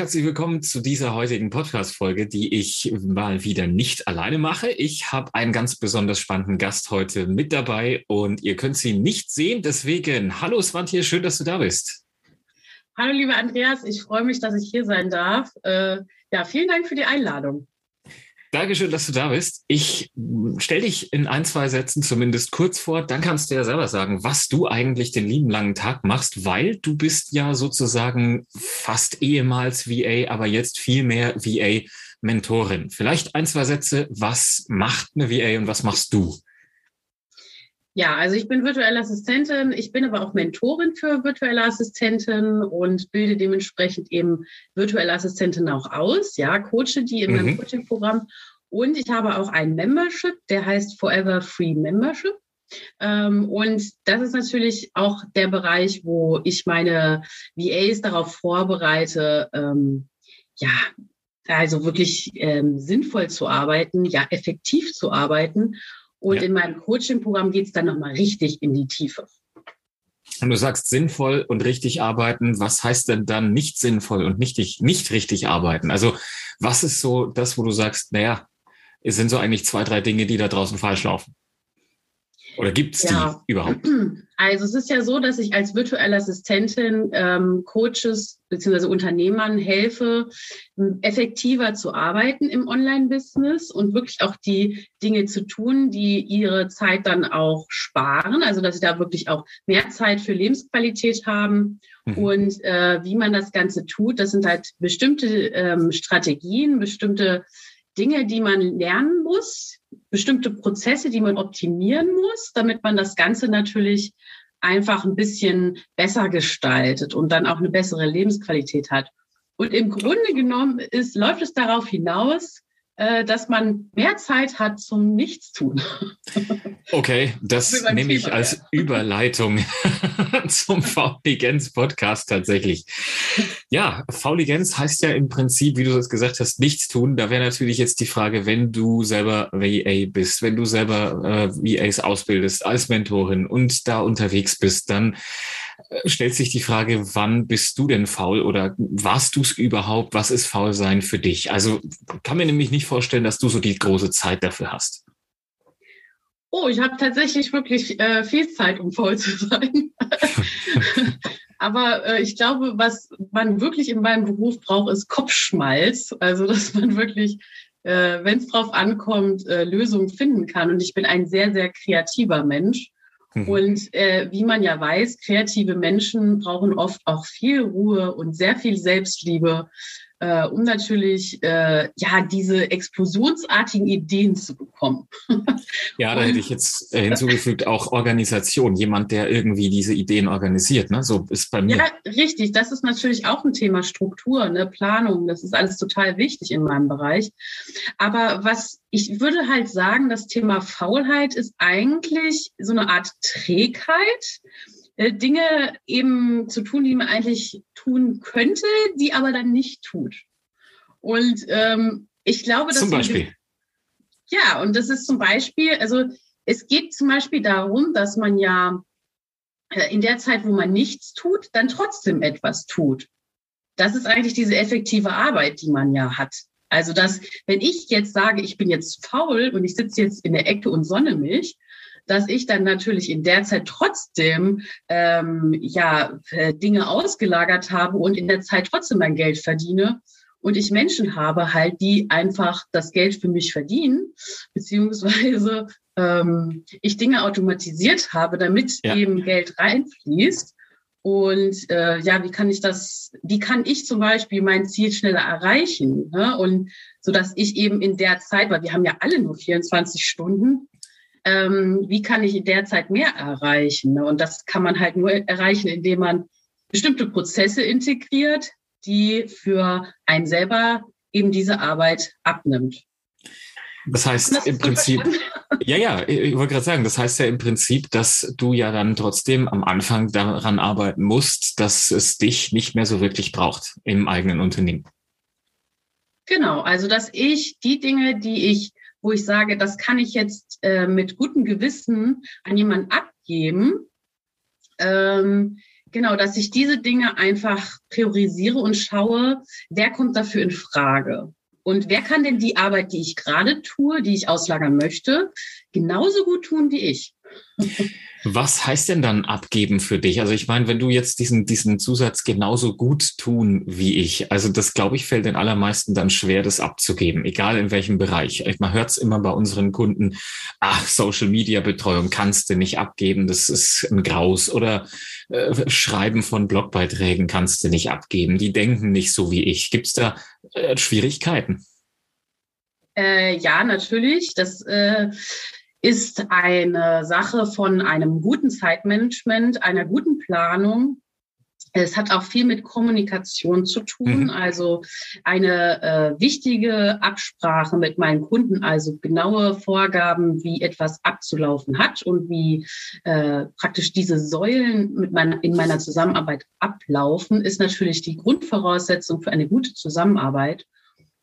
Herzlich willkommen zu dieser heutigen Podcast-Folge, die ich mal wieder nicht alleine mache. Ich habe einen ganz besonders spannenden Gast heute mit dabei und ihr könnt sie nicht sehen. Deswegen, hallo Svantje, schön, dass du da bist. Hallo, lieber Andreas, ich freue mich, dass ich hier sein darf. Äh, ja, vielen Dank für die Einladung. Dankeschön, dass du da bist. Ich stelle dich in ein, zwei Sätzen zumindest kurz vor. Dann kannst du ja selber sagen, was du eigentlich den lieben langen Tag machst, weil du bist ja sozusagen fast ehemals VA, aber jetzt viel mehr VA-Mentorin. Vielleicht ein, zwei Sätze. Was macht eine VA und was machst du? Ja, also ich bin virtuelle Assistentin, ich bin aber auch Mentorin für virtuelle Assistenten und bilde dementsprechend eben virtuelle Assistenten auch aus, ja, coache die in mhm. meinem Coaching-Programm. Und ich habe auch ein Membership, der heißt Forever Free Membership. Ähm, und das ist natürlich auch der Bereich, wo ich meine VAs darauf vorbereite, ähm, ja, also wirklich ähm, sinnvoll zu arbeiten, ja, effektiv zu arbeiten und ja. in meinem Coaching-Programm geht es dann nochmal richtig in die Tiefe. Und du sagst sinnvoll und richtig arbeiten. Was heißt denn dann nicht sinnvoll und nicht, nicht richtig arbeiten? Also was ist so das, wo du sagst, naja, es sind so eigentlich zwei, drei Dinge, die da draußen falsch laufen? Oder gibt es ja. die überhaupt? Also es ist ja so, dass ich als virtuelle Assistentin ähm, Coaches bzw. Unternehmern helfe, effektiver zu arbeiten im Online-Business und wirklich auch die Dinge zu tun, die ihre Zeit dann auch sparen. Also dass sie da wirklich auch mehr Zeit für Lebensqualität haben. Mhm. Und äh, wie man das Ganze tut, das sind halt bestimmte ähm, Strategien, bestimmte Dinge, die man lernen muss, bestimmte Prozesse, die man optimieren muss, damit man das Ganze natürlich einfach ein bisschen besser gestaltet und dann auch eine bessere Lebensqualität hat. Und im Grunde genommen ist, läuft es darauf hinaus, dass man mehr Zeit hat zum Nichtstun. Okay, das nehme ich als Überleitung zum Fauligenz Podcast tatsächlich. Ja, Fauligenz heißt ja im Prinzip, wie du es gesagt hast, nichts tun. Da wäre natürlich jetzt die Frage, wenn du selber VA bist, wenn du selber äh, VAs ausbildest als Mentorin und da unterwegs bist, dann äh, stellt sich die Frage, wann bist du denn faul oder warst du es überhaupt? Was ist faul sein für dich? Also kann mir nämlich nicht vorstellen, dass du so die große Zeit dafür hast. Oh, ich habe tatsächlich wirklich äh, viel Zeit, um faul zu sein. Aber äh, ich glaube, was man wirklich in meinem Beruf braucht, ist Kopfschmalz. Also, dass man wirklich, äh, wenn es drauf ankommt, äh, Lösungen finden kann. Und ich bin ein sehr, sehr kreativer Mensch. Mhm. Und äh, wie man ja weiß, kreative Menschen brauchen oft auch viel Ruhe und sehr viel Selbstliebe äh, um natürlich äh, ja diese explosionsartigen Ideen zu bekommen. ja, da hätte ich jetzt äh, hinzugefügt auch Organisation, jemand, der irgendwie diese Ideen organisiert. Ne? So ist bei mir. Ja, richtig. Das ist natürlich auch ein Thema Struktur, ne? Planung. Das ist alles total wichtig in meinem Bereich. Aber was ich würde halt sagen, das Thema Faulheit ist eigentlich so eine Art Trägheit Dinge eben zu tun, die man eigentlich tun könnte, die aber dann nicht tut. Und ähm, ich glaube, dass. Zum Beispiel. ja, und das ist zum Beispiel, also es geht zum Beispiel darum, dass man ja äh, in der Zeit, wo man nichts tut, dann trotzdem etwas tut. Das ist eigentlich diese effektive Arbeit, die man ja hat. Also, dass, wenn ich jetzt sage, ich bin jetzt faul und ich sitze jetzt in der Ecke und sonne mich, dass ich dann natürlich in der Zeit trotzdem ähm, ja äh, Dinge ausgelagert habe und in der Zeit trotzdem mein Geld verdiene und ich Menschen habe halt, die einfach das Geld für mich verdienen, beziehungsweise ähm, ich Dinge automatisiert habe, damit ja. eben Geld reinfließt. Und äh, ja, wie kann ich das, wie kann ich zum Beispiel mein Ziel schneller erreichen? Ne? Und so dass ich eben in der Zeit, weil wir haben ja alle nur 24 Stunden, ähm, wie kann ich in der Zeit mehr erreichen? Und das kann man halt nur erreichen, indem man bestimmte Prozesse integriert, die für einen selber eben diese Arbeit abnimmt. Das heißt das im Prinzip, ja, ja, ich wollte gerade sagen, das heißt ja im Prinzip, dass du ja dann trotzdem am Anfang daran arbeiten musst, dass es dich nicht mehr so wirklich braucht im eigenen Unternehmen. Genau, also dass ich die Dinge, die ich wo ich sage, das kann ich jetzt äh, mit gutem Gewissen an jemanden abgeben, ähm, Genau, dass ich diese Dinge einfach priorisiere und schaue, wer kommt dafür in Frage. Und wer kann denn die Arbeit, die ich gerade tue, die ich auslagern möchte, genauso gut tun wie ich? Was heißt denn dann abgeben für dich? Also ich meine, wenn du jetzt diesen, diesen Zusatz genauso gut tun wie ich, also das glaube ich fällt den allermeisten dann schwer, das abzugeben, egal in welchem Bereich. Man hört es immer bei unseren Kunden, ach, Social Media Betreuung kannst du nicht abgeben, das ist ein Graus oder äh, Schreiben von Blogbeiträgen kannst du nicht abgeben, die denken nicht so wie ich. Gibt es da äh, Schwierigkeiten? Äh, ja, natürlich. Das äh, ist eine Sache von einem guten Zeitmanagement, einer guten Planung. Es hat auch viel mit Kommunikation zu tun, mhm. also eine äh, wichtige Absprache mit meinen Kunden, also genaue Vorgaben, wie etwas abzulaufen hat und wie äh, praktisch diese Säulen mit meiner, in meiner Zusammenarbeit ablaufen, ist natürlich die Grundvoraussetzung für eine gute Zusammenarbeit.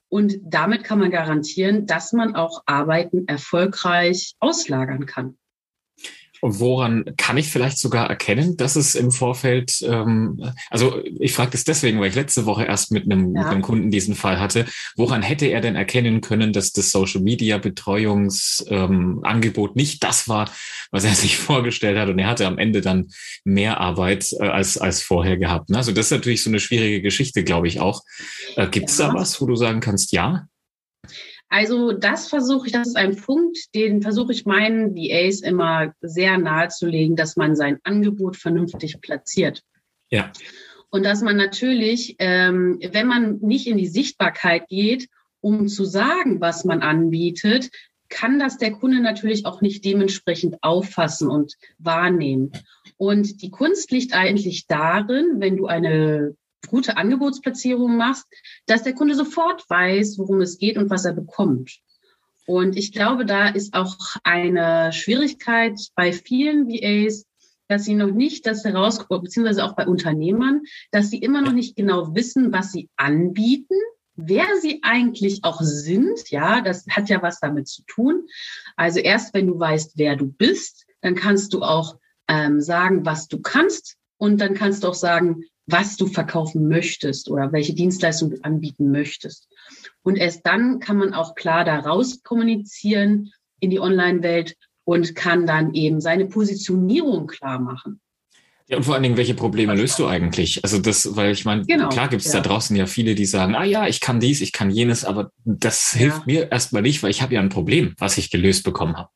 Und damit kann man garantieren, dass man auch Arbeiten erfolgreich auslagern kann. Und woran kann ich vielleicht sogar erkennen, dass es im Vorfeld, ähm, also ich frage das deswegen, weil ich letzte Woche erst mit einem, ja. mit einem Kunden diesen Fall hatte. Woran hätte er denn erkennen können, dass das Social Media Betreuungsangebot ähm, nicht das war, was er sich vorgestellt hat? Und er hatte am Ende dann mehr Arbeit äh, als, als vorher gehabt. Ne? Also das ist natürlich so eine schwierige Geschichte, glaube ich auch. Äh, Gibt es ja. da was, wo du sagen kannst, ja? Also das versuche ich, das ist ein Punkt, den versuche ich meinen VAs immer sehr nahezulegen, dass man sein Angebot vernünftig platziert. Ja. Und dass man natürlich, ähm, wenn man nicht in die Sichtbarkeit geht, um zu sagen, was man anbietet, kann das der Kunde natürlich auch nicht dementsprechend auffassen und wahrnehmen. Und die Kunst liegt eigentlich darin, wenn du eine gute Angebotsplatzierung machst, dass der Kunde sofort weiß, worum es geht und was er bekommt. Und ich glaube, da ist auch eine Schwierigkeit bei vielen VAs, dass sie noch nicht das herauskommen, beziehungsweise auch bei Unternehmern, dass sie immer noch nicht genau wissen, was sie anbieten, wer sie eigentlich auch sind. Ja, das hat ja was damit zu tun. Also erst wenn du weißt, wer du bist, dann kannst du auch ähm, sagen, was du kannst. Und dann kannst du auch sagen, was du verkaufen möchtest oder welche Dienstleistung du anbieten möchtest. Und erst dann kann man auch klar daraus kommunizieren in die Online-Welt und kann dann eben seine Positionierung klar machen. Ja, und vor allen Dingen, welche Probleme löst du eigentlich? Also das, weil ich meine, genau, klar gibt es ja. da draußen ja viele, die sagen, ah ja, ich kann dies, ich kann jenes, aber das ja. hilft mir erstmal nicht, weil ich habe ja ein Problem, was ich gelöst bekommen habe.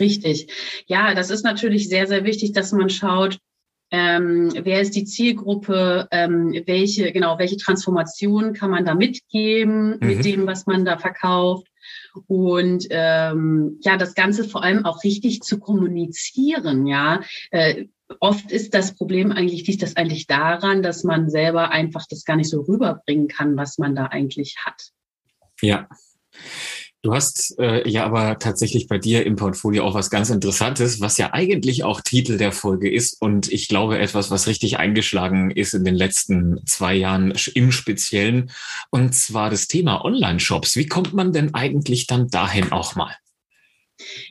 Richtig. Ja, das ist natürlich sehr, sehr wichtig, dass man schaut, ähm, wer ist die Zielgruppe, ähm, welche, genau, welche Transformation kann man da mitgeben mhm. mit dem, was man da verkauft. Und ähm, ja, das Ganze vor allem auch richtig zu kommunizieren, ja. Äh, oft ist das Problem eigentlich, liegt das eigentlich daran, dass man selber einfach das gar nicht so rüberbringen kann, was man da eigentlich hat. Ja. Du hast äh, ja aber tatsächlich bei dir im Portfolio auch was ganz Interessantes, was ja eigentlich auch Titel der Folge ist und ich glaube etwas, was richtig eingeschlagen ist in den letzten zwei Jahren im Speziellen und zwar das Thema Online-Shops. Wie kommt man denn eigentlich dann dahin auch mal?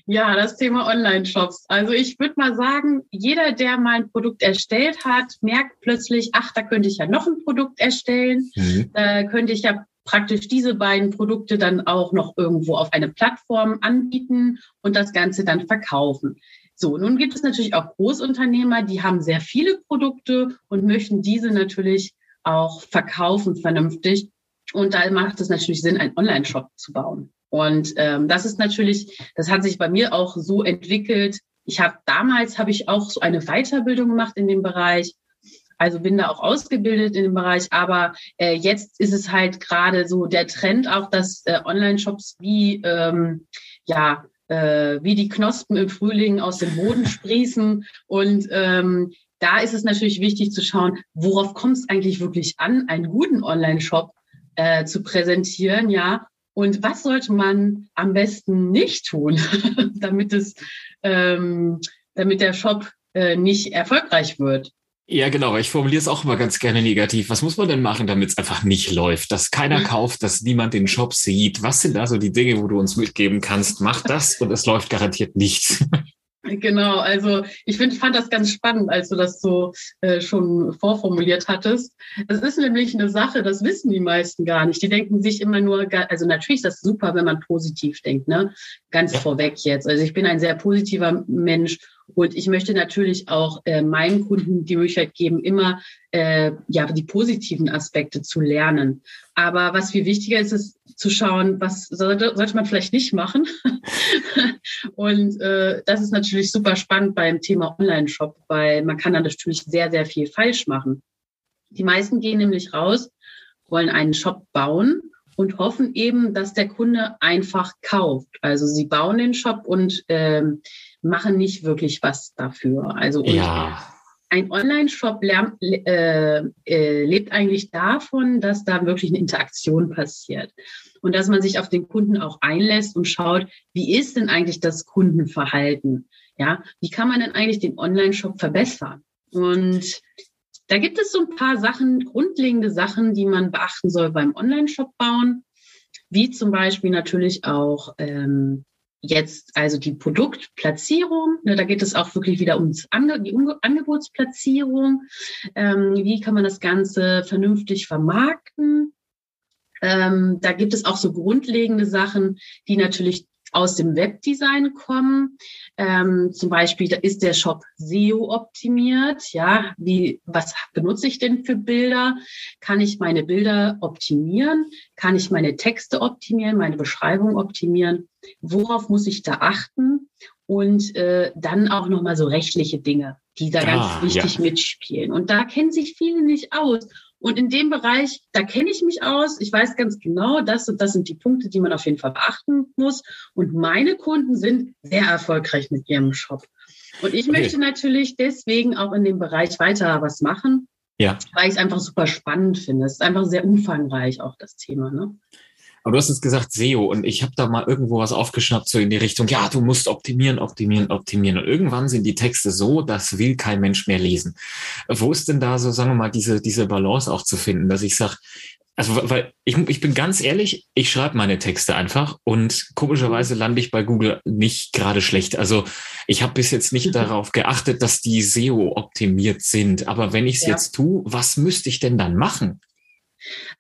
Ja, das Thema Online-Shops. Also ich würde mal sagen, jeder, der mal ein Produkt erstellt hat, merkt plötzlich, ach, da könnte ich ja noch ein Produkt erstellen. Mhm. Da könnte ich ja praktisch diese beiden Produkte dann auch noch irgendwo auf eine Plattform anbieten und das Ganze dann verkaufen. So, nun gibt es natürlich auch Großunternehmer, die haben sehr viele Produkte und möchten diese natürlich auch verkaufen vernünftig. Und da macht es natürlich Sinn, einen Online-Shop zu bauen. Und ähm, das ist natürlich, das hat sich bei mir auch so entwickelt. Ich habe damals habe ich auch so eine Weiterbildung gemacht in dem Bereich also bin da auch ausgebildet in dem Bereich, aber äh, jetzt ist es halt gerade so der Trend auch, dass äh, Online-Shops wie ähm, ja äh, wie die Knospen im Frühling aus dem Boden sprießen und ähm, da ist es natürlich wichtig zu schauen, worauf kommt es eigentlich wirklich an, einen guten Online-Shop äh, zu präsentieren, ja. Und was sollte man am besten nicht tun, damit es, ähm, damit der Shop äh, nicht erfolgreich wird? Ja, genau. Ich formuliere es auch immer ganz gerne negativ. Was muss man denn machen, damit es einfach nicht läuft? Dass keiner mhm. kauft, dass niemand den Shop sieht. Was sind da so die Dinge, wo du uns mitgeben kannst? Mach das und es läuft garantiert nicht. Genau, also ich finde, fand das ganz spannend, als du das so äh, schon vorformuliert hattest. Das ist nämlich eine Sache, das wissen die meisten gar nicht. Die denken sich immer nur, also natürlich ist das super, wenn man positiv denkt, ne? Ganz ja. vorweg jetzt. Also ich bin ein sehr positiver Mensch und ich möchte natürlich auch äh, meinen Kunden die Möglichkeit geben, immer äh, ja die positiven Aspekte zu lernen. Aber was viel wichtiger ist, ist zu schauen, was sollte, sollte man vielleicht nicht machen. und äh, das ist natürlich super spannend beim Thema Online-Shop, weil man kann da natürlich sehr, sehr viel falsch machen. Die meisten gehen nämlich raus, wollen einen Shop bauen und hoffen eben, dass der Kunde einfach kauft. Also sie bauen den Shop und ähm, machen nicht wirklich was dafür. Also ja. ein Online-Shop äh, äh, lebt eigentlich davon, dass da wirklich eine Interaktion passiert und dass man sich auf den Kunden auch einlässt und schaut, wie ist denn eigentlich das Kundenverhalten? Ja, wie kann man denn eigentlich den Online-Shop verbessern? Und da gibt es so ein paar Sachen, grundlegende Sachen, die man beachten soll beim Online-Shop bauen, wie zum Beispiel natürlich auch ähm, jetzt also die Produktplatzierung. Ne, da geht es auch wirklich wieder um die Angebotsplatzierung. Ähm, wie kann man das Ganze vernünftig vermarkten? Ähm, da gibt es auch so grundlegende Sachen, die natürlich aus dem Webdesign kommen. Ähm, zum Beispiel, da ist der Shop SEO optimiert. Ja, wie, was benutze ich denn für Bilder? Kann ich meine Bilder optimieren? Kann ich meine Texte optimieren, meine Beschreibung optimieren? Worauf muss ich da achten? Und äh, dann auch nochmal so rechtliche Dinge, die da ah, ganz wichtig ja. mitspielen. Und da kennen sich viele nicht aus. Und in dem Bereich, da kenne ich mich aus. Ich weiß ganz genau, das und das sind die Punkte, die man auf jeden Fall beachten muss. Und meine Kunden sind sehr erfolgreich mit ihrem Shop. Und ich okay. möchte natürlich deswegen auch in dem Bereich weiter was machen. Ja. Weil ich es einfach super spannend finde. Es ist einfach sehr umfangreich, auch das Thema. Ne? Aber du hast jetzt gesagt SEO und ich habe da mal irgendwo was aufgeschnappt, so in die Richtung, ja, du musst optimieren, optimieren, optimieren. Und irgendwann sind die Texte so, das will kein Mensch mehr lesen. Wo ist denn da so, sagen wir mal, diese, diese Balance auch zu finden, dass ich sage, also, weil ich, ich bin ganz ehrlich, ich schreibe meine Texte einfach und komischerweise lande ich bei Google nicht gerade schlecht. Also ich habe bis jetzt nicht darauf geachtet, dass die SEO optimiert sind. Aber wenn ich es ja. jetzt tue, was müsste ich denn dann machen?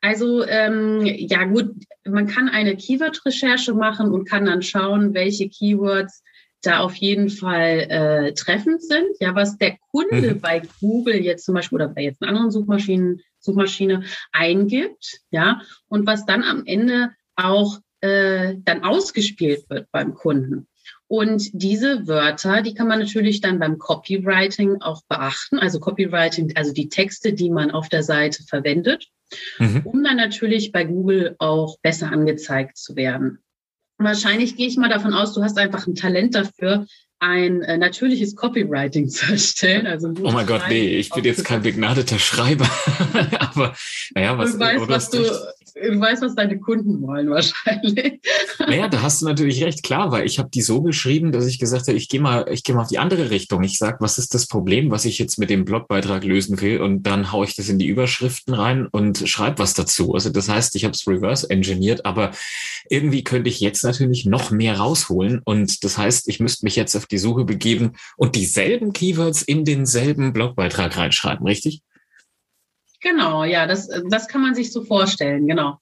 Also ähm, ja gut, man kann eine Keyword-Recherche machen und kann dann schauen, welche Keywords da auf jeden Fall äh, treffend sind. Ja, was der Kunde mhm. bei Google jetzt zum Beispiel oder bei jetzt einer anderen Suchmaschinen, Suchmaschine eingibt, ja, und was dann am Ende auch äh, dann ausgespielt wird beim Kunden. Und diese Wörter, die kann man natürlich dann beim Copywriting auch beachten. Also Copywriting, also die Texte, die man auf der Seite verwendet, mhm. um dann natürlich bei Google auch besser angezeigt zu werden. Wahrscheinlich gehe ich mal davon aus, du hast einfach ein Talent dafür, ein äh, natürliches Copywriting zu erstellen. Also oh mein Gott, nee, ich bin jetzt kein begnadeter Schreiber. Aber naja, was du weißt, was du, du weißt, was deine Kunden wollen wahrscheinlich. Naja, da hast du natürlich recht, klar, weil ich habe die so geschrieben, dass ich gesagt habe, ich gehe mal, ich gehe mal auf die andere Richtung. Ich sage, was ist das Problem, was ich jetzt mit dem Blogbeitrag lösen will? Und dann haue ich das in die Überschriften rein und schreibe was dazu. Also das heißt, ich habe es reverse engineert, aber irgendwie könnte ich jetzt natürlich noch mehr rausholen. Und das heißt, ich müsste mich jetzt auf die Suche begeben und dieselben Keywords in denselben Blogbeitrag reinschreiben, richtig? Genau, ja, das, das kann man sich so vorstellen, genau.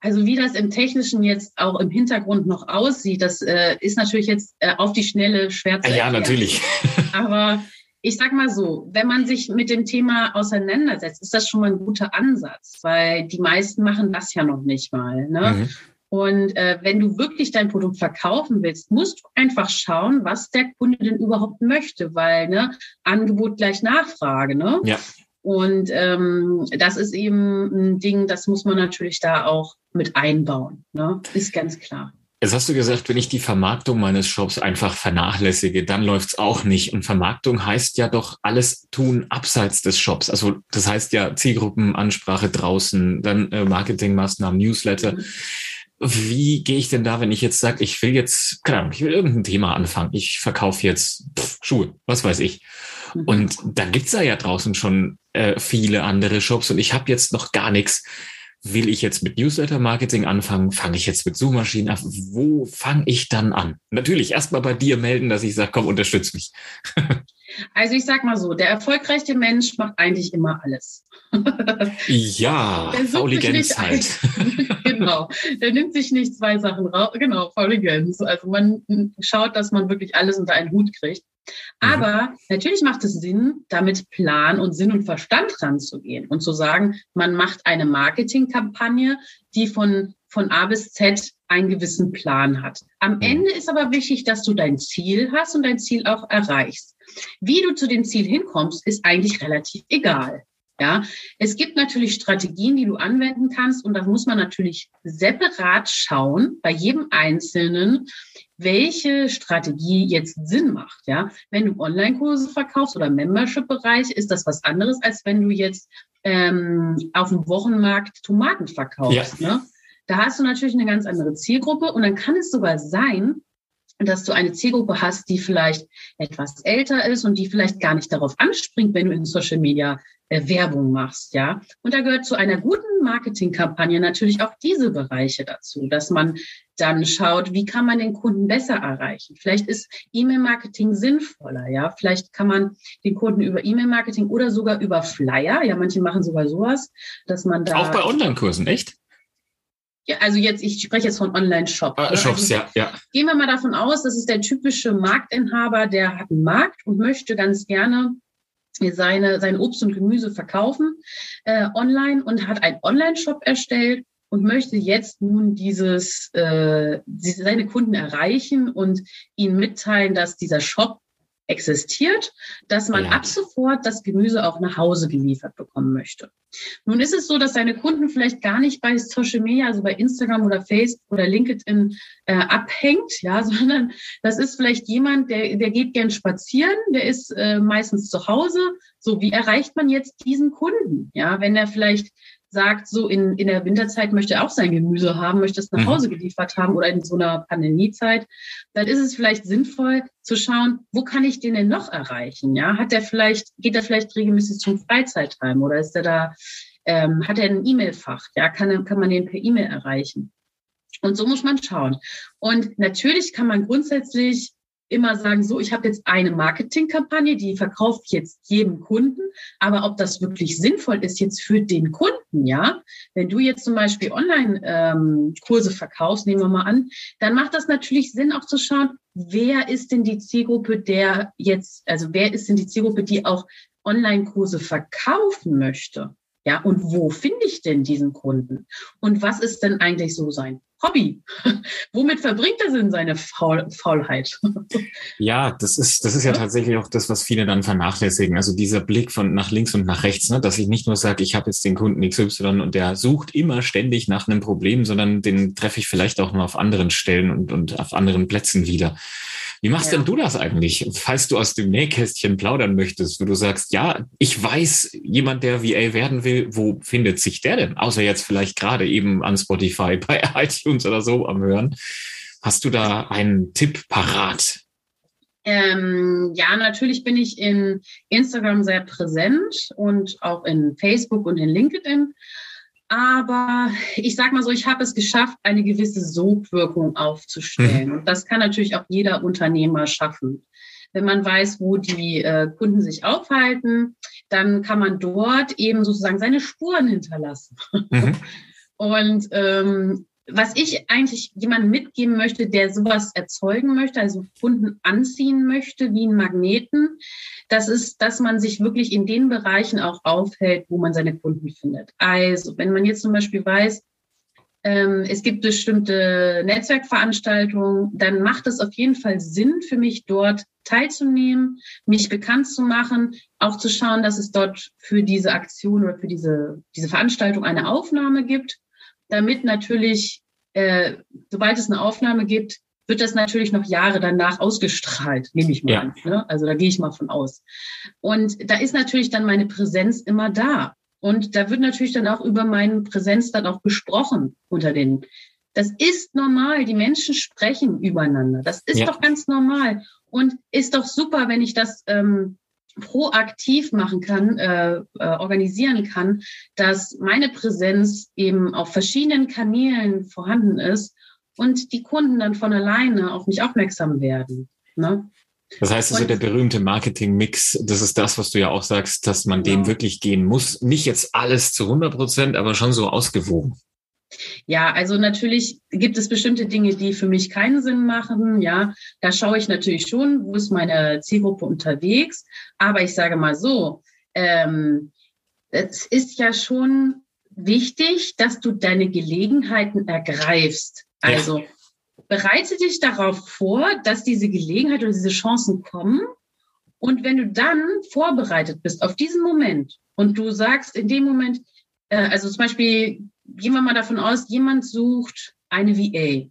Also wie das im Technischen jetzt auch im Hintergrund noch aussieht, das äh, ist natürlich jetzt äh, auf die Schnelle schwer zu erklären. Ja, natürlich. Aber ich sag mal so, wenn man sich mit dem Thema auseinandersetzt, ist das schon mal ein guter Ansatz, weil die meisten machen das ja noch nicht mal. Ne? Mhm. Und äh, wenn du wirklich dein Produkt verkaufen willst, musst du einfach schauen, was der Kunde denn überhaupt möchte, weil ne, Angebot gleich Nachfrage. Ne? Ja. Und ähm, das ist eben ein Ding, das muss man natürlich da auch mit einbauen. Ne? Ist ganz klar. Jetzt hast du gesagt, wenn ich die Vermarktung meines Shops einfach vernachlässige, dann läuft's auch nicht. Und Vermarktung heißt ja doch alles tun abseits des Shops. Also das heißt ja Zielgruppenansprache draußen, dann äh, Marketingmaßnahmen, Newsletter. Mhm wie gehe ich denn da, wenn ich jetzt sage, ich will jetzt, keine Ahnung, ich will irgendein Thema anfangen, ich verkaufe jetzt pff, Schuhe, was weiß ich. Mhm. Und da gibt's ja, ja draußen schon äh, viele andere Shops und ich habe jetzt noch gar nichts. will ich jetzt mit Newsletter-Marketing anfangen? Fange ich jetzt mit Suchmaschinen an? Wo fange ich dann an? Natürlich erstmal bei dir melden, dass ich sage, komm, unterstütz mich. Also ich sag mal so, der erfolgreiche Mensch macht eigentlich immer alles. Ja, Fauligenz halt. genau, der nimmt sich nicht zwei Sachen raus. Genau, Fauligenz. Also man schaut, dass man wirklich alles unter einen Hut kriegt. Mhm. Aber mhm. natürlich macht es Sinn, damit Plan und Sinn und Verstand ranzugehen und zu sagen, man macht eine Marketingkampagne, die von, von A bis Z einen gewissen Plan hat. Am mhm. Ende ist aber wichtig, dass du dein Ziel hast und dein Ziel auch erreichst. Wie du zu dem Ziel hinkommst, ist eigentlich relativ egal. Ja, es gibt natürlich Strategien, die du anwenden kannst und da muss man natürlich separat schauen bei jedem Einzelnen, welche Strategie jetzt Sinn macht. Ja, wenn du Online-Kurse verkaufst oder Membership-Bereich, ist das was anderes, als wenn du jetzt ähm, auf dem Wochenmarkt Tomaten verkaufst. Ja. Ne? Da hast du natürlich eine ganz andere Zielgruppe und dann kann es sogar sein, dass du eine Zielgruppe hast, die vielleicht etwas älter ist und die vielleicht gar nicht darauf anspringt, wenn du in Social Media Werbung machst, ja. Und da gehört zu einer guten Marketingkampagne natürlich auch diese Bereiche dazu, dass man dann schaut, wie kann man den Kunden besser erreichen? Vielleicht ist E-Mail-Marketing sinnvoller, ja. Vielleicht kann man den Kunden über E-Mail-Marketing oder sogar über Flyer, ja, manche machen sogar sowas, dass man da. Auch bei Online-Kursen, echt? Ja, also jetzt, ich spreche jetzt von Online-Shop. Ah, ne? Shops, also, ja, ja. Gehen wir mal davon aus, das ist der typische Marktinhaber, der hat einen Markt und möchte ganz gerne seine, sein Obst und Gemüse verkaufen äh, online und hat einen Online-Shop erstellt und möchte jetzt nun dieses äh, seine Kunden erreichen und ihnen mitteilen, dass dieser Shop existiert, dass man ja. ab sofort das Gemüse auch nach Hause geliefert bekommen möchte. Nun ist es so, dass seine Kunden vielleicht gar nicht bei Social Media, also bei Instagram oder Facebook oder LinkedIn äh, abhängt, ja, sondern das ist vielleicht jemand, der, der geht gern spazieren, der ist äh, meistens zu Hause. So, wie erreicht man jetzt diesen Kunden? Ja, wenn er vielleicht sagt, so in, in der Winterzeit möchte er auch sein Gemüse haben, möchte es nach mhm. Hause geliefert haben oder in so einer Pandemiezeit, dann ist es vielleicht sinnvoll zu schauen, wo kann ich den denn noch erreichen? Ja, hat er vielleicht, geht er vielleicht regelmäßig zum Freizeitheim oder ist er da, ähm, hat er ein E-Mail-Fach? Ja, kann, kann man den per E-Mail erreichen? Und so muss man schauen. Und natürlich kann man grundsätzlich immer sagen, so, ich habe jetzt eine Marketingkampagne, die verkauft jetzt jedem Kunden, aber ob das wirklich sinnvoll ist jetzt für den Kunden, ja, wenn du jetzt zum Beispiel Online-Kurse ähm, verkaufst, nehmen wir mal an, dann macht das natürlich Sinn, auch zu schauen, wer ist denn die Zielgruppe, der jetzt, also wer ist denn die Zielgruppe, die auch Online-Kurse verkaufen möchte? Ja, und wo finde ich denn diesen Kunden? Und was ist denn eigentlich so sein Hobby? Womit verbringt er denn seine Faul Faulheit? ja, das ist, das ist ja tatsächlich auch das, was viele dann vernachlässigen. Also dieser Blick von nach links und nach rechts, ne? dass ich nicht nur sage, ich habe jetzt den Kunden XY und der sucht immer ständig nach einem Problem, sondern den treffe ich vielleicht auch nur auf anderen Stellen und, und auf anderen Plätzen wieder. Wie machst ja. denn du das eigentlich, falls du aus dem Nähkästchen plaudern möchtest, wo du sagst, ja, ich weiß, jemand, der VA werden will, wo findet sich der denn? Außer jetzt vielleicht gerade eben an Spotify, bei iTunes oder so am Hören. Hast du da einen Tipp parat? Ähm, ja, natürlich bin ich in Instagram sehr präsent und auch in Facebook und in LinkedIn. Aber ich sag mal so, ich habe es geschafft, eine gewisse Sogwirkung aufzustellen. Mhm. Und das kann natürlich auch jeder Unternehmer schaffen. Wenn man weiß, wo die äh, Kunden sich aufhalten, dann kann man dort eben sozusagen seine Spuren hinterlassen. Mhm. Und ähm, was ich eigentlich jemandem mitgeben möchte, der sowas erzeugen möchte, also Kunden anziehen möchte wie einen Magneten, das ist, dass man sich wirklich in den Bereichen auch aufhält, wo man seine Kunden findet. Also wenn man jetzt zum Beispiel weiß, ähm, es gibt bestimmte Netzwerkveranstaltungen, dann macht es auf jeden Fall Sinn für mich, dort teilzunehmen, mich bekannt zu machen, auch zu schauen, dass es dort für diese Aktion oder für diese, diese Veranstaltung eine Aufnahme gibt damit natürlich, äh, sobald es eine Aufnahme gibt, wird das natürlich noch Jahre danach ausgestrahlt, nehme ich mal ja. an. Ne? Also da gehe ich mal von aus. Und da ist natürlich dann meine Präsenz immer da. Und da wird natürlich dann auch über meine Präsenz dann auch gesprochen unter den. Das ist normal. Die Menschen sprechen übereinander. Das ist ja. doch ganz normal. Und ist doch super, wenn ich das ähm, proaktiv machen kann, äh, äh, organisieren kann, dass meine Präsenz eben auf verschiedenen Kanälen vorhanden ist und die Kunden dann von alleine auf mich aufmerksam werden. Ne? Das heißt also, der berühmte Marketing-Mix, das ist das, was du ja auch sagst, dass man genau. dem wirklich gehen muss. Nicht jetzt alles zu 100 Prozent, aber schon so ausgewogen. Ja, also natürlich gibt es bestimmte Dinge, die für mich keinen Sinn machen. Ja, da schaue ich natürlich schon, wo ist meine Zielgruppe unterwegs. Aber ich sage mal so, ähm, es ist ja schon wichtig, dass du deine Gelegenheiten ergreifst. Also ja. bereite dich darauf vor, dass diese Gelegenheit oder diese Chancen kommen. Und wenn du dann vorbereitet bist auf diesen Moment und du sagst in dem Moment, äh, also zum Beispiel gehen wir mal davon aus, jemand sucht eine VA.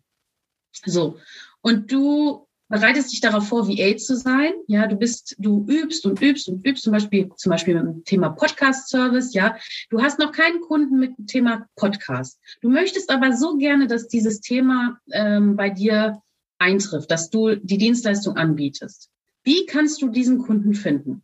So. Und du bereitest dich darauf vor, VA zu sein. Ja, du bist, du übst und übst und übst, zum Beispiel, zum Beispiel mit dem Thema Podcast-Service. Ja, du hast noch keinen Kunden mit dem Thema Podcast. Du möchtest aber so gerne, dass dieses Thema ähm, bei dir eintrifft, dass du die Dienstleistung anbietest. Wie kannst du diesen Kunden finden?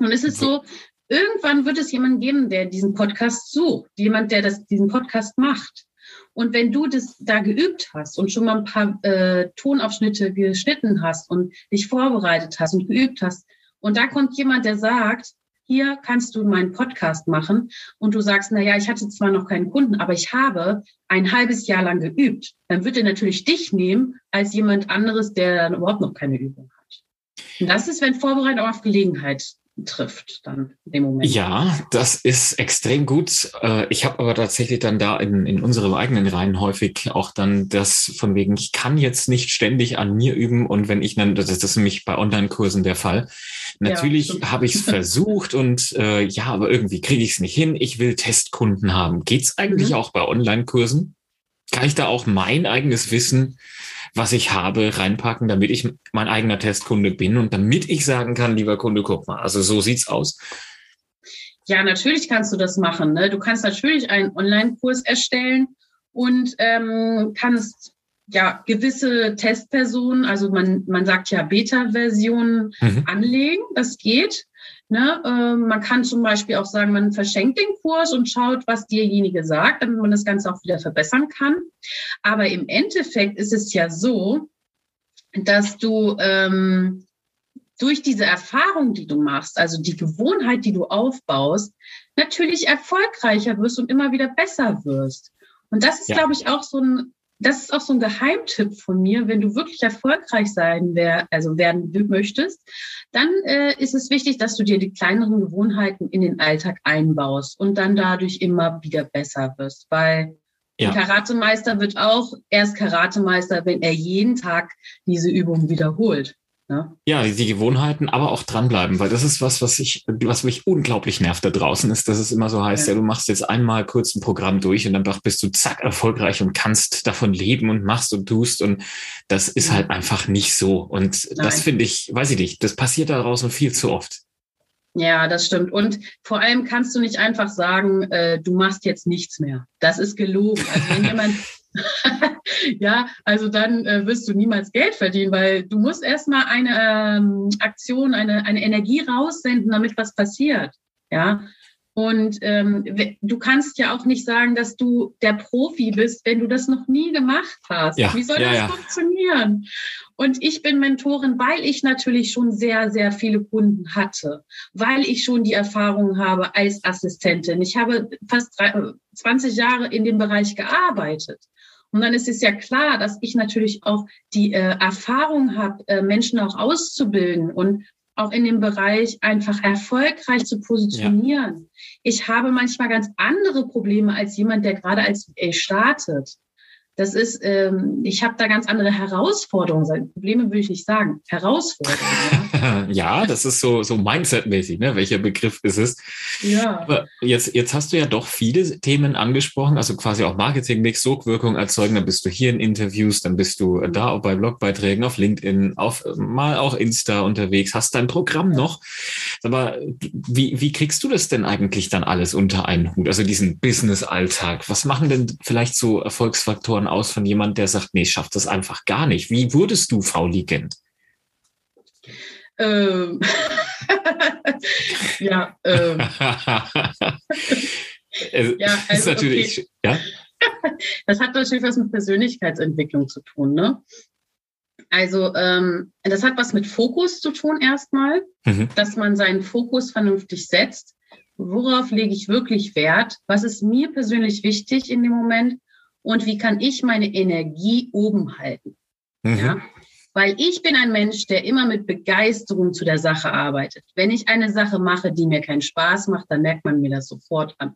Es ist so, Irgendwann wird es jemanden geben, der diesen Podcast sucht, jemand, der das, diesen Podcast macht. Und wenn du das da geübt hast und schon mal ein paar äh, Tonaufschnitte geschnitten hast und dich vorbereitet hast und geübt hast, und da kommt jemand, der sagt, hier kannst du meinen Podcast machen und du sagst, na ja, ich hatte zwar noch keinen Kunden, aber ich habe ein halbes Jahr lang geübt, dann wird er natürlich dich nehmen als jemand anderes, der überhaupt noch keine Übung hat. Und das ist, wenn Vorbereitung auf Gelegenheit trifft dann in dem Moment. Ja, das ist extrem gut. Äh, ich habe aber tatsächlich dann da in, in unserem eigenen Reihen häufig auch dann das von wegen, ich kann jetzt nicht ständig an mir üben und wenn ich dann, das ist nämlich bei Online-Kursen der Fall. Natürlich ja, habe ich es versucht und äh, ja, aber irgendwie kriege ich es nicht hin. Ich will Testkunden haben. Geht's eigentlich mhm. auch bei Online-Kursen? Kann ich da auch mein eigenes Wissen was ich habe, reinpacken, damit ich mein eigener Testkunde bin und damit ich sagen kann, lieber Kunde, guck mal, also so sieht's aus. Ja, natürlich kannst du das machen. Ne? Du kannst natürlich einen Online-Kurs erstellen und ähm, kannst ja gewisse Testpersonen, also man, man sagt ja Beta-Versionen mhm. anlegen, das geht. Ne? Äh, man kann zum Beispiel auch sagen, man verschenkt den Kurs und schaut, was derjenige sagt, damit man das Ganze auch wieder verbessern kann. Aber im Endeffekt ist es ja so, dass du ähm, durch diese Erfahrung, die du machst, also die Gewohnheit, die du aufbaust, natürlich erfolgreicher wirst und immer wieder besser wirst. Und das ist, ja. glaube ich, auch so ein das ist auch so ein Geheimtipp von mir, wenn du wirklich erfolgreich sein wer, also werden möchtest, dann äh, ist es wichtig, dass du dir die kleineren Gewohnheiten in den Alltag einbaust und dann dadurch immer wieder besser wirst, weil ja. Ein Karatemeister wird auch erst Karatemeister, wenn er jeden Tag diese Übung wiederholt. Ne? Ja, die Gewohnheiten, aber auch dranbleiben, weil das ist was, was ich, was mich unglaublich nervt da draußen, ist, dass es immer so heißt, ja, ja du machst jetzt einmal kurz ein Programm durch und dann bist du zack erfolgreich und kannst davon leben und machst und tust und das ist halt einfach nicht so. Und Nein. das finde ich, weiß ich nicht, das passiert da draußen viel zu oft. Ja, das stimmt. Und vor allem kannst du nicht einfach sagen, äh, du machst jetzt nichts mehr. Das ist gelogen. Also wenn jemand ja, also dann äh, wirst du niemals Geld verdienen, weil du musst erstmal eine ähm, Aktion, eine, eine Energie raussenden, damit was passiert. Ja. Und ähm, du kannst ja auch nicht sagen, dass du der Profi bist, wenn du das noch nie gemacht hast. Ja, Wie soll ja, das ja. funktionieren? Und ich bin Mentorin, weil ich natürlich schon sehr, sehr viele Kunden hatte, weil ich schon die Erfahrung habe als Assistentin. Ich habe fast 20 Jahre in dem Bereich gearbeitet. Und dann ist es ja klar, dass ich natürlich auch die äh, Erfahrung habe, äh, Menschen auch auszubilden und auch in dem Bereich einfach erfolgreich zu positionieren. Ja. Ich habe manchmal ganz andere Probleme als jemand, der gerade als VA startet. Das ist, ähm, ich habe da ganz andere Herausforderungen. Probleme würde ich nicht sagen. Herausforderungen. Ja, ja das ist so, so Mindset-mäßig, ne? Welcher Begriff ist es? Ja. Aber jetzt, jetzt hast du ja doch viele Themen angesprochen, also quasi auch Marketing, Mix, Sogwirkung erzeugen. Dann bist du hier in Interviews, dann bist du mhm. da auch bei Blogbeiträgen, auf LinkedIn, auf mal auch Insta unterwegs, hast dein Programm noch. Aber wie, wie kriegst du das denn eigentlich dann alles unter einen Hut? Also diesen Business-Alltag. Was machen denn vielleicht so Erfolgsfaktoren davon aus von jemand, der sagt, nee, ich schaffe das einfach gar nicht. Wie wurdest du V-Legend? Ähm, ja, ähm. ja, also, ist natürlich, okay. ja. Das hat natürlich was mit Persönlichkeitsentwicklung zu tun, ne? Also ähm, das hat was mit Fokus zu tun erstmal, mhm. dass man seinen Fokus vernünftig setzt. Worauf lege ich wirklich Wert? Was ist mir persönlich wichtig in dem Moment? Und wie kann ich meine Energie oben halten? Mhm. Ja? Weil ich bin ein Mensch, der immer mit Begeisterung zu der Sache arbeitet. Wenn ich eine Sache mache, die mir keinen Spaß macht, dann merkt man mir das sofort an.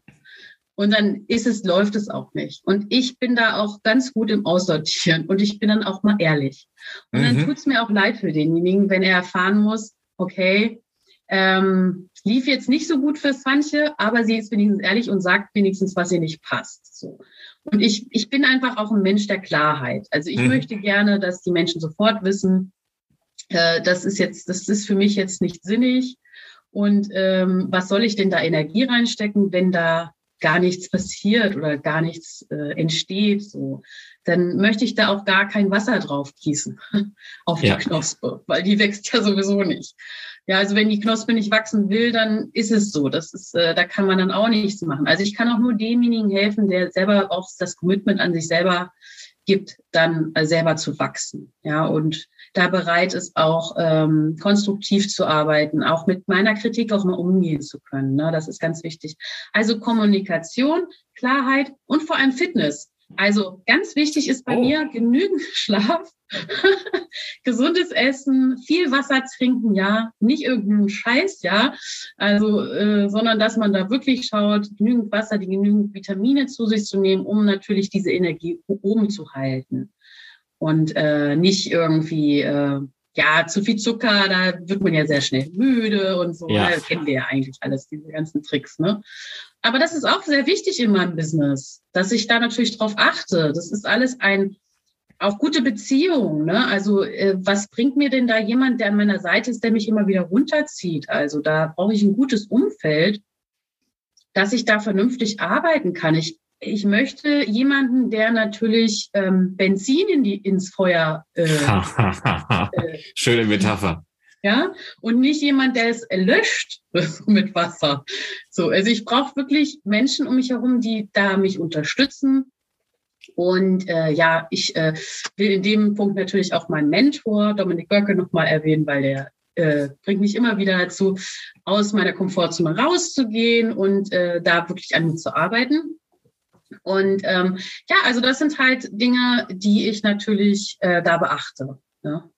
Und dann ist es, läuft es auch nicht. Und ich bin da auch ganz gut im Aussortieren und ich bin dann auch mal ehrlich. Und mhm. dann tut es mir auch leid für denjenigen, wenn er erfahren muss, okay, ähm, lief jetzt nicht so gut für Sanche, aber sie ist wenigstens ehrlich und sagt wenigstens, was ihr nicht passt. So. Und ich, ich bin einfach auch ein Mensch der Klarheit. Also ich mhm. möchte gerne, dass die Menschen sofort wissen, äh, das ist jetzt, das ist für mich jetzt nicht sinnig. Und ähm, was soll ich denn da Energie reinstecken, wenn da gar nichts passiert oder gar nichts äh, entsteht, so, dann möchte ich da auch gar kein Wasser drauf gießen auf ja. die Knospe, weil die wächst ja sowieso nicht. Ja, also wenn die Knospe nicht wachsen will, dann ist es so. Das ist, äh, da kann man dann auch nichts machen. Also ich kann auch nur demjenigen helfen, der selber auch das Commitment an sich selber gibt, dann äh, selber zu wachsen. Ja, und da bereit ist, auch ähm, konstruktiv zu arbeiten, auch mit meiner Kritik auch mal umgehen zu können. Ne? Das ist ganz wichtig. Also Kommunikation, Klarheit und vor allem Fitness. Also ganz wichtig ist bei oh. mir genügend Schlaf, gesundes Essen, viel Wasser trinken, ja, nicht irgendeinen Scheiß, ja, also, äh, sondern dass man da wirklich schaut, genügend Wasser, die genügend Vitamine zu sich zu nehmen, um natürlich diese Energie oben zu halten und äh, nicht irgendwie äh, ja zu viel Zucker, da wird man ja sehr schnell müde und so. Ja. Das kennen wir ja eigentlich alles, diese ganzen Tricks. Ne? Aber das ist auch sehr wichtig in meinem Business, dass ich da natürlich drauf achte. Das ist alles ein auch gute Beziehung. Ne? Also äh, was bringt mir denn da jemand, der an meiner Seite ist, der mich immer wieder runterzieht? Also da brauche ich ein gutes Umfeld, dass ich da vernünftig arbeiten kann. Ich ich möchte jemanden, der natürlich ähm, Benzin in die, ins Feuer. Äh, äh, Schöne Metapher. Ja, und nicht jemand, der es löscht mit Wasser. So, also ich brauche wirklich Menschen um mich herum, die da mich unterstützen. Und äh, ja, ich äh, will in dem Punkt natürlich auch meinen Mentor, Dominik Görke, nochmal erwähnen, weil der äh, bringt mich immer wieder dazu, aus meiner Komfortzone rauszugehen und äh, da wirklich an mir zu arbeiten. Und ähm, ja, also das sind halt Dinge, die ich natürlich äh, da beachte. Ja.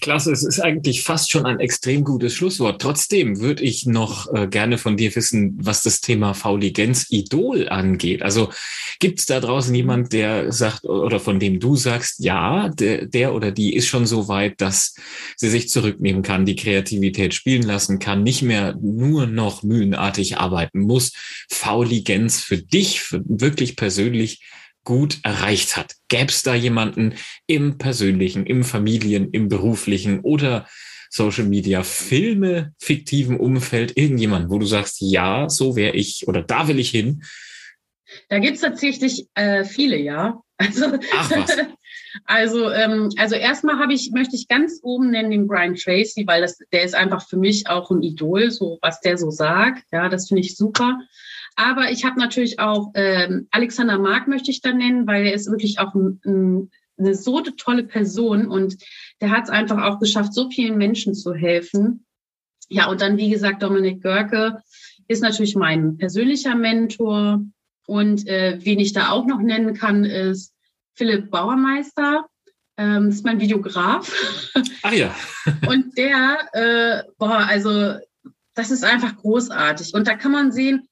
Klasse, es ist eigentlich fast schon ein extrem gutes Schlusswort. Trotzdem würde ich noch äh, gerne von dir wissen, was das Thema Fauligenz Idol angeht. Also gibt es da draußen jemand, der sagt oder von dem du sagst, ja, der, der oder die ist schon so weit, dass sie sich zurücknehmen kann, die Kreativität spielen lassen kann, nicht mehr nur noch mühenartig arbeiten muss. Fauligenz für dich, für wirklich persönlich gut erreicht hat. Gäbe es da jemanden im persönlichen, im Familien, im beruflichen oder Social Media, Filme, fiktiven Umfeld, irgendjemand, wo du sagst, ja, so wäre ich oder da will ich hin? Da gibt's tatsächlich äh, viele, ja. Also, Ach was. Also, ähm, also erstmal habe ich, möchte ich ganz oben nennen den Brian Tracy, weil das, der ist einfach für mich auch ein Idol, so was der so sagt. Ja, das finde ich super. Aber ich habe natürlich auch ähm, Alexander Mark möchte ich da nennen, weil er ist wirklich auch ein, ein, eine so tolle Person und der hat es einfach auch geschafft, so vielen Menschen zu helfen. Ja, und dann, wie gesagt, Dominik Görke ist natürlich mein persönlicher Mentor. Und äh, wen ich da auch noch nennen kann, ist Philipp Bauermeister. Ähm, ist mein Videograf. Ah ja. und der, äh, boah, also das ist einfach großartig. Und da kann man sehen,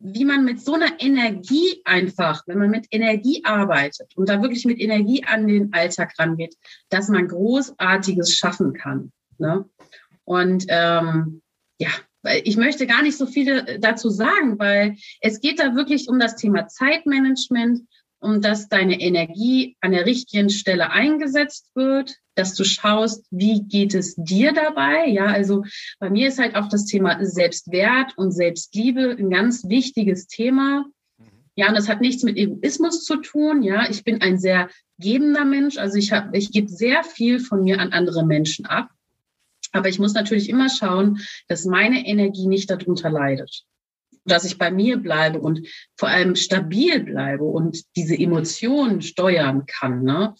wie man mit so einer Energie einfach, wenn man mit Energie arbeitet und da wirklich mit Energie an den Alltag rangeht, dass man Großartiges schaffen kann. Ne? Und ähm, ja, ich möchte gar nicht so viel dazu sagen, weil es geht da wirklich um das Thema Zeitmanagement, um dass deine Energie an der richtigen Stelle eingesetzt wird, dass du schaust, wie geht es dir dabei? Ja, also bei mir ist halt auch das Thema Selbstwert und Selbstliebe ein ganz wichtiges Thema. Ja, und das hat nichts mit Egoismus zu tun. Ja, ich bin ein sehr gebender Mensch. Also ich habe, ich gebe sehr viel von mir an andere Menschen ab. Aber ich muss natürlich immer schauen, dass meine Energie nicht darunter leidet. Dass ich bei mir bleibe und vor allem stabil bleibe und diese Emotionen steuern kann. Ne?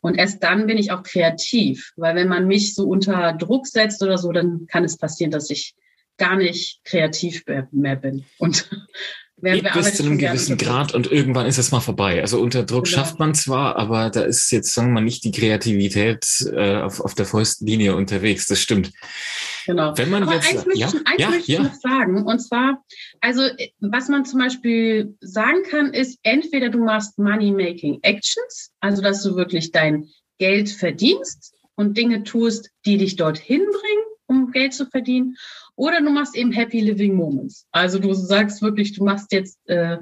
Und erst dann bin ich auch kreativ. Weil wenn man mich so unter Druck setzt oder so, dann kann es passieren, dass ich gar nicht kreativ mehr bin. Und Geht bis zu einem gewissen Grad und irgendwann ist es mal vorbei. Also unter Druck genau. schafft man zwar, aber da ist jetzt, sagen wir mal, nicht die Kreativität äh, auf, auf der vollsten Linie unterwegs. Das stimmt. Genau. Wenn man aber jetzt, eins möchte, ja, eins ja, möchte ja. ich noch sagen. Und zwar, also was man zum Beispiel sagen kann, ist, entweder du machst Money-Making Actions, also dass du wirklich dein Geld verdienst und Dinge tust, die dich dorthin bringen, um Geld zu verdienen. Oder du machst eben Happy Living Moments. Also du sagst wirklich, du machst jetzt äh,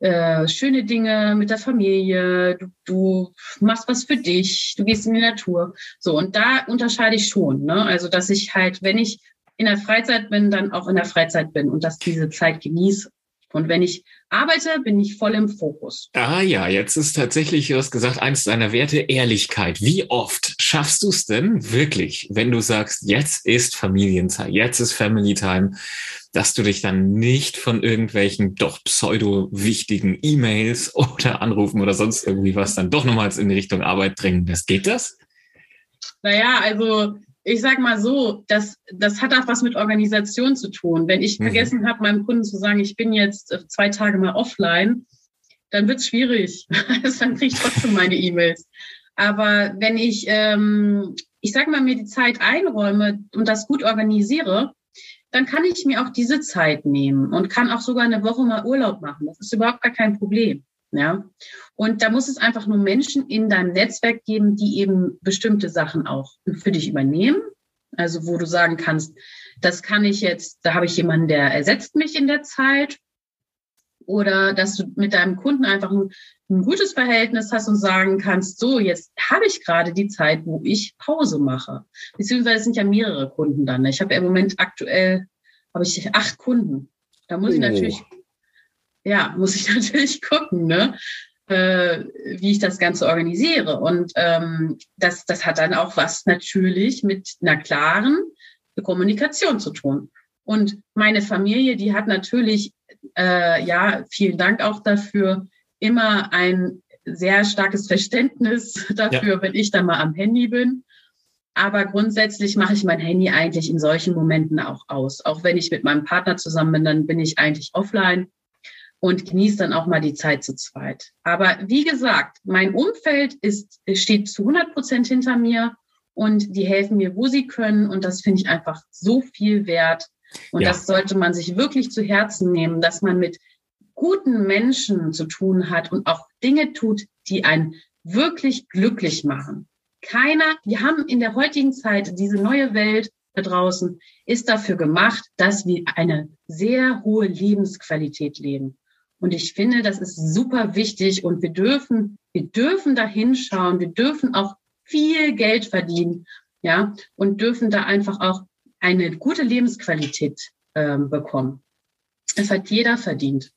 äh, schöne Dinge mit der Familie, du, du machst was für dich, du gehst in die Natur. So, und da unterscheide ich schon. Ne? Also, dass ich halt, wenn ich in der Freizeit bin, dann auch in der Freizeit bin und dass diese Zeit genieße. Und wenn ich arbeite, bin ich voll im Fokus. Ah ja, jetzt ist tatsächlich, du hast gesagt, eines deiner Werte Ehrlichkeit. Wie oft schaffst du es denn wirklich, wenn du sagst, jetzt ist Familienzeit, jetzt ist Family Time, dass du dich dann nicht von irgendwelchen doch pseudo-wichtigen E-Mails oder Anrufen oder sonst irgendwie was dann doch nochmals in die Richtung Arbeit drängen lässt. Geht das? Naja, also ich sag mal so, das, das hat auch was mit Organisation zu tun. Wenn ich mhm. vergessen habe, meinem Kunden zu sagen, ich bin jetzt äh, zwei Tage mal offline, dann wird's schwierig. Also dann kriege ich trotzdem meine E-Mails. Aber wenn ich, ähm, ich sag mal, mir die Zeit einräume und das gut organisiere, dann kann ich mir auch diese Zeit nehmen und kann auch sogar eine Woche mal Urlaub machen. Das ist überhaupt gar kein Problem. Ja. Und da muss es einfach nur Menschen in deinem Netzwerk geben, die eben bestimmte Sachen auch für dich übernehmen. Also wo du sagen kannst, das kann ich jetzt, da habe ich jemanden, der ersetzt mich in der Zeit. Oder dass du mit deinem Kunden einfach ein, ein gutes Verhältnis hast und sagen kannst, so, jetzt habe ich gerade die Zeit, wo ich Pause mache. Beziehungsweise es sind ja mehrere Kunden dann. Ich habe ja im Moment aktuell, habe ich acht Kunden. Da muss oh. ich natürlich ja, muss ich natürlich gucken, ne? Äh, wie ich das Ganze organisiere. Und ähm, das, das hat dann auch was natürlich mit einer klaren Kommunikation zu tun. Und meine Familie, die hat natürlich, äh, ja, vielen Dank auch dafür, immer ein sehr starkes Verständnis dafür, ja. wenn ich da mal am Handy bin. Aber grundsätzlich mache ich mein Handy eigentlich in solchen Momenten auch aus. Auch wenn ich mit meinem Partner zusammen bin, dann bin ich eigentlich offline und genieße dann auch mal die Zeit zu zweit. Aber wie gesagt, mein Umfeld ist, steht zu 100 Prozent hinter mir und die helfen mir, wo sie können. Und das finde ich einfach so viel wert. Und ja. das sollte man sich wirklich zu Herzen nehmen, dass man mit guten Menschen zu tun hat und auch Dinge tut, die einen wirklich glücklich machen. Keiner, wir haben in der heutigen Zeit diese neue Welt da draußen, ist dafür gemacht, dass wir eine sehr hohe Lebensqualität leben. Und ich finde, das ist super wichtig und wir dürfen, wir dürfen da hinschauen, wir dürfen auch viel Geld verdienen, ja, und dürfen da einfach auch eine gute Lebensqualität ähm, bekommen. Das hat jeder verdient.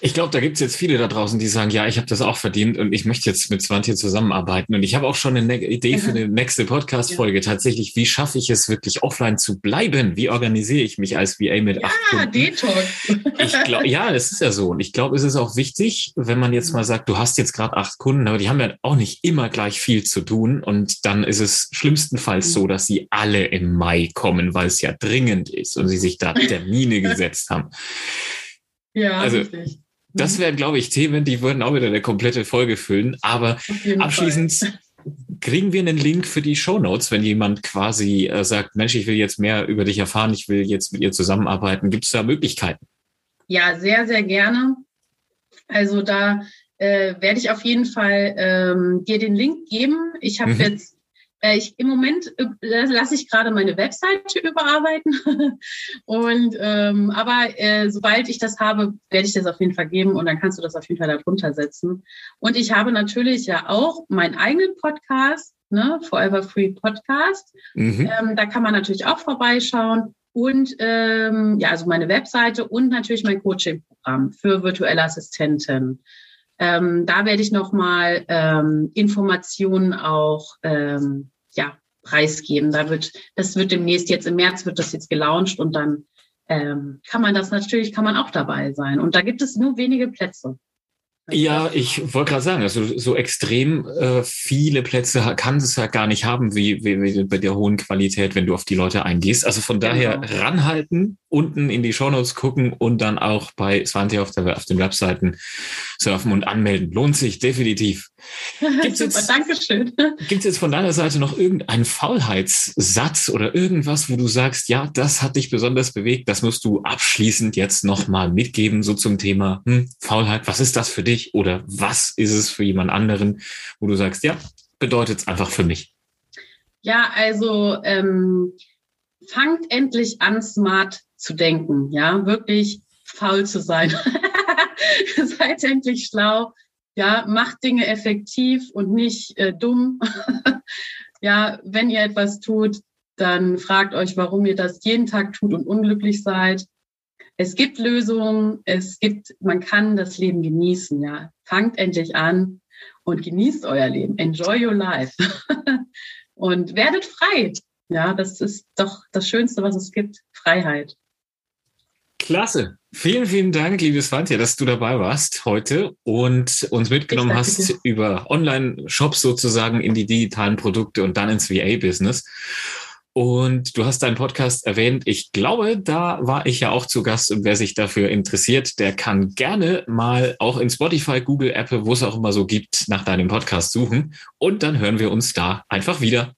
Ich glaube, da gibt es jetzt viele da draußen, die sagen, ja, ich habe das auch verdient und ich möchte jetzt mit Swantje zusammenarbeiten. Und ich habe auch schon eine ne Idee für eine nächste Podcast-Folge. Ja. Tatsächlich, wie schaffe ich es wirklich offline zu bleiben? Wie organisiere ich mich als VA mit ja, acht Kunden? Detox. Ich glaub, ja, das ist ja so. Und ich glaube, es ist auch wichtig, wenn man jetzt mal sagt, du hast jetzt gerade acht Kunden, aber die haben ja auch nicht immer gleich viel zu tun. Und dann ist es schlimmstenfalls so, dass sie alle im Mai kommen, weil es ja dringend ist und sie sich da Termine gesetzt haben. Ja, also, richtig. Das wären, glaube ich, Themen, die würden auch wieder eine komplette Folge füllen. Aber abschließend Fall. kriegen wir einen Link für die Show Notes, wenn jemand quasi äh, sagt, Mensch, ich will jetzt mehr über dich erfahren, ich will jetzt mit ihr zusammenarbeiten. Gibt es da Möglichkeiten? Ja, sehr, sehr gerne. Also da äh, werde ich auf jeden Fall ähm, dir den Link geben. Ich habe mhm. jetzt ich, Im Moment äh, lasse ich gerade meine Webseite überarbeiten. und ähm, aber äh, sobald ich das habe, werde ich das auf jeden Fall geben und dann kannst du das auf jeden Fall darunter setzen. Und ich habe natürlich ja auch meinen eigenen Podcast, ne, Forever Free Podcast. Mhm. Ähm, da kann man natürlich auch vorbeischauen. Und ähm, ja, also meine Webseite und natürlich mein Coaching-Programm für virtuelle Assistenten. Ähm, da werde ich nochmal ähm, Informationen auch ähm, ja, preisgeben. Da wird, das wird demnächst jetzt im März wird das jetzt gelauncht und dann ähm, kann man das natürlich, kann man auch dabei sein. Und da gibt es nur wenige Plätze. Ja, ich wollte gerade sagen, also so extrem äh, viele Plätze kann es ja gar nicht haben, wie, wie, wie bei der hohen Qualität, wenn du auf die Leute eingehst. Also von daher genau. ranhalten, unten in die Shownotes gucken und dann auch bei Svanti auf, der, auf den Webseiten surfen und anmelden. Lohnt sich definitiv. Gibt's Super, jetzt, Dankeschön. Gibt es jetzt von deiner Seite noch irgendeinen Faulheitssatz oder irgendwas, wo du sagst, ja, das hat dich besonders bewegt, das musst du abschließend jetzt nochmal mitgeben, so zum Thema hm, Faulheit. Was ist das für dich oder was ist es für jemand anderen, wo du sagst, ja, bedeutet es einfach für mich? Ja, also ähm, fangt endlich an, smart zu denken, ja, wirklich faul zu sein. Seid endlich schlau, ja, macht Dinge effektiv und nicht äh, dumm. ja, wenn ihr etwas tut, dann fragt euch, warum ihr das jeden Tag tut und unglücklich seid. Es gibt Lösungen, es gibt, man kann das Leben genießen, ja. Fangt endlich an und genießt euer Leben. Enjoy your life. und werdet frei. Ja, das ist doch das Schönste, was es gibt. Freiheit. Klasse. Vielen, vielen Dank, liebes Swantje, dass du dabei warst heute und uns mitgenommen hast dir. über Online-Shops sozusagen in die digitalen Produkte und dann ins VA-Business. Und du hast deinen Podcast erwähnt. Ich glaube, da war ich ja auch zu Gast. Und wer sich dafür interessiert, der kann gerne mal auch in Spotify, Google, Apple, wo es auch immer so gibt, nach deinem Podcast suchen. Und dann hören wir uns da einfach wieder.